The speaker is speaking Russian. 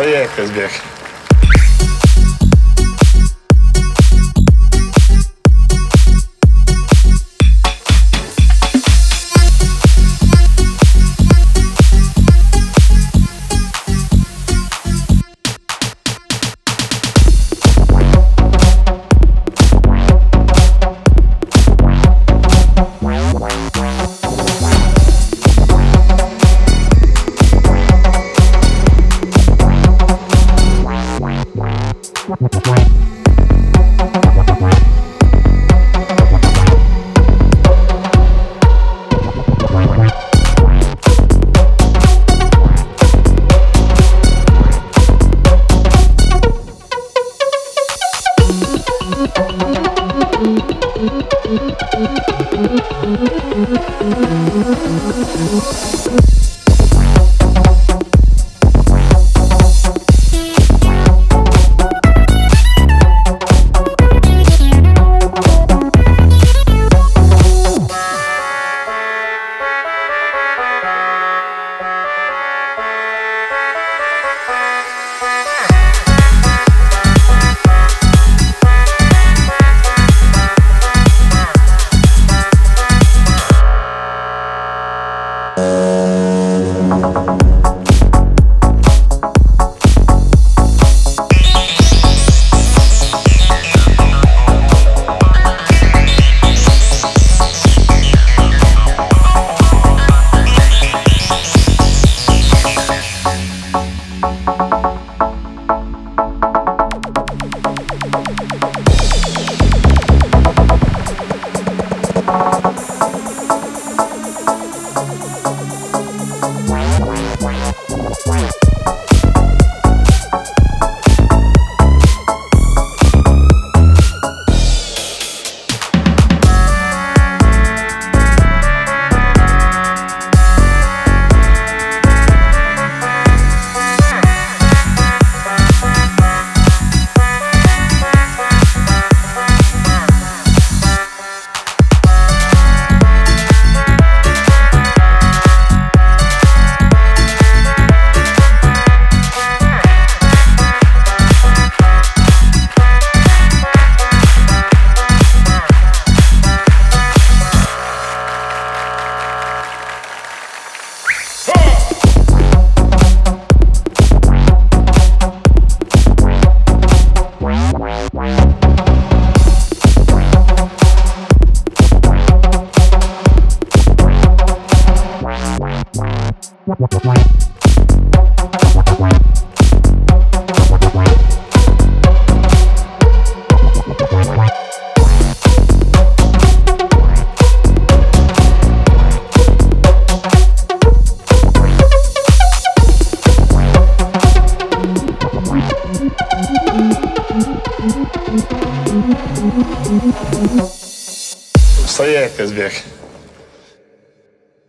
Стоять, Казбек. Стоять, Казбек.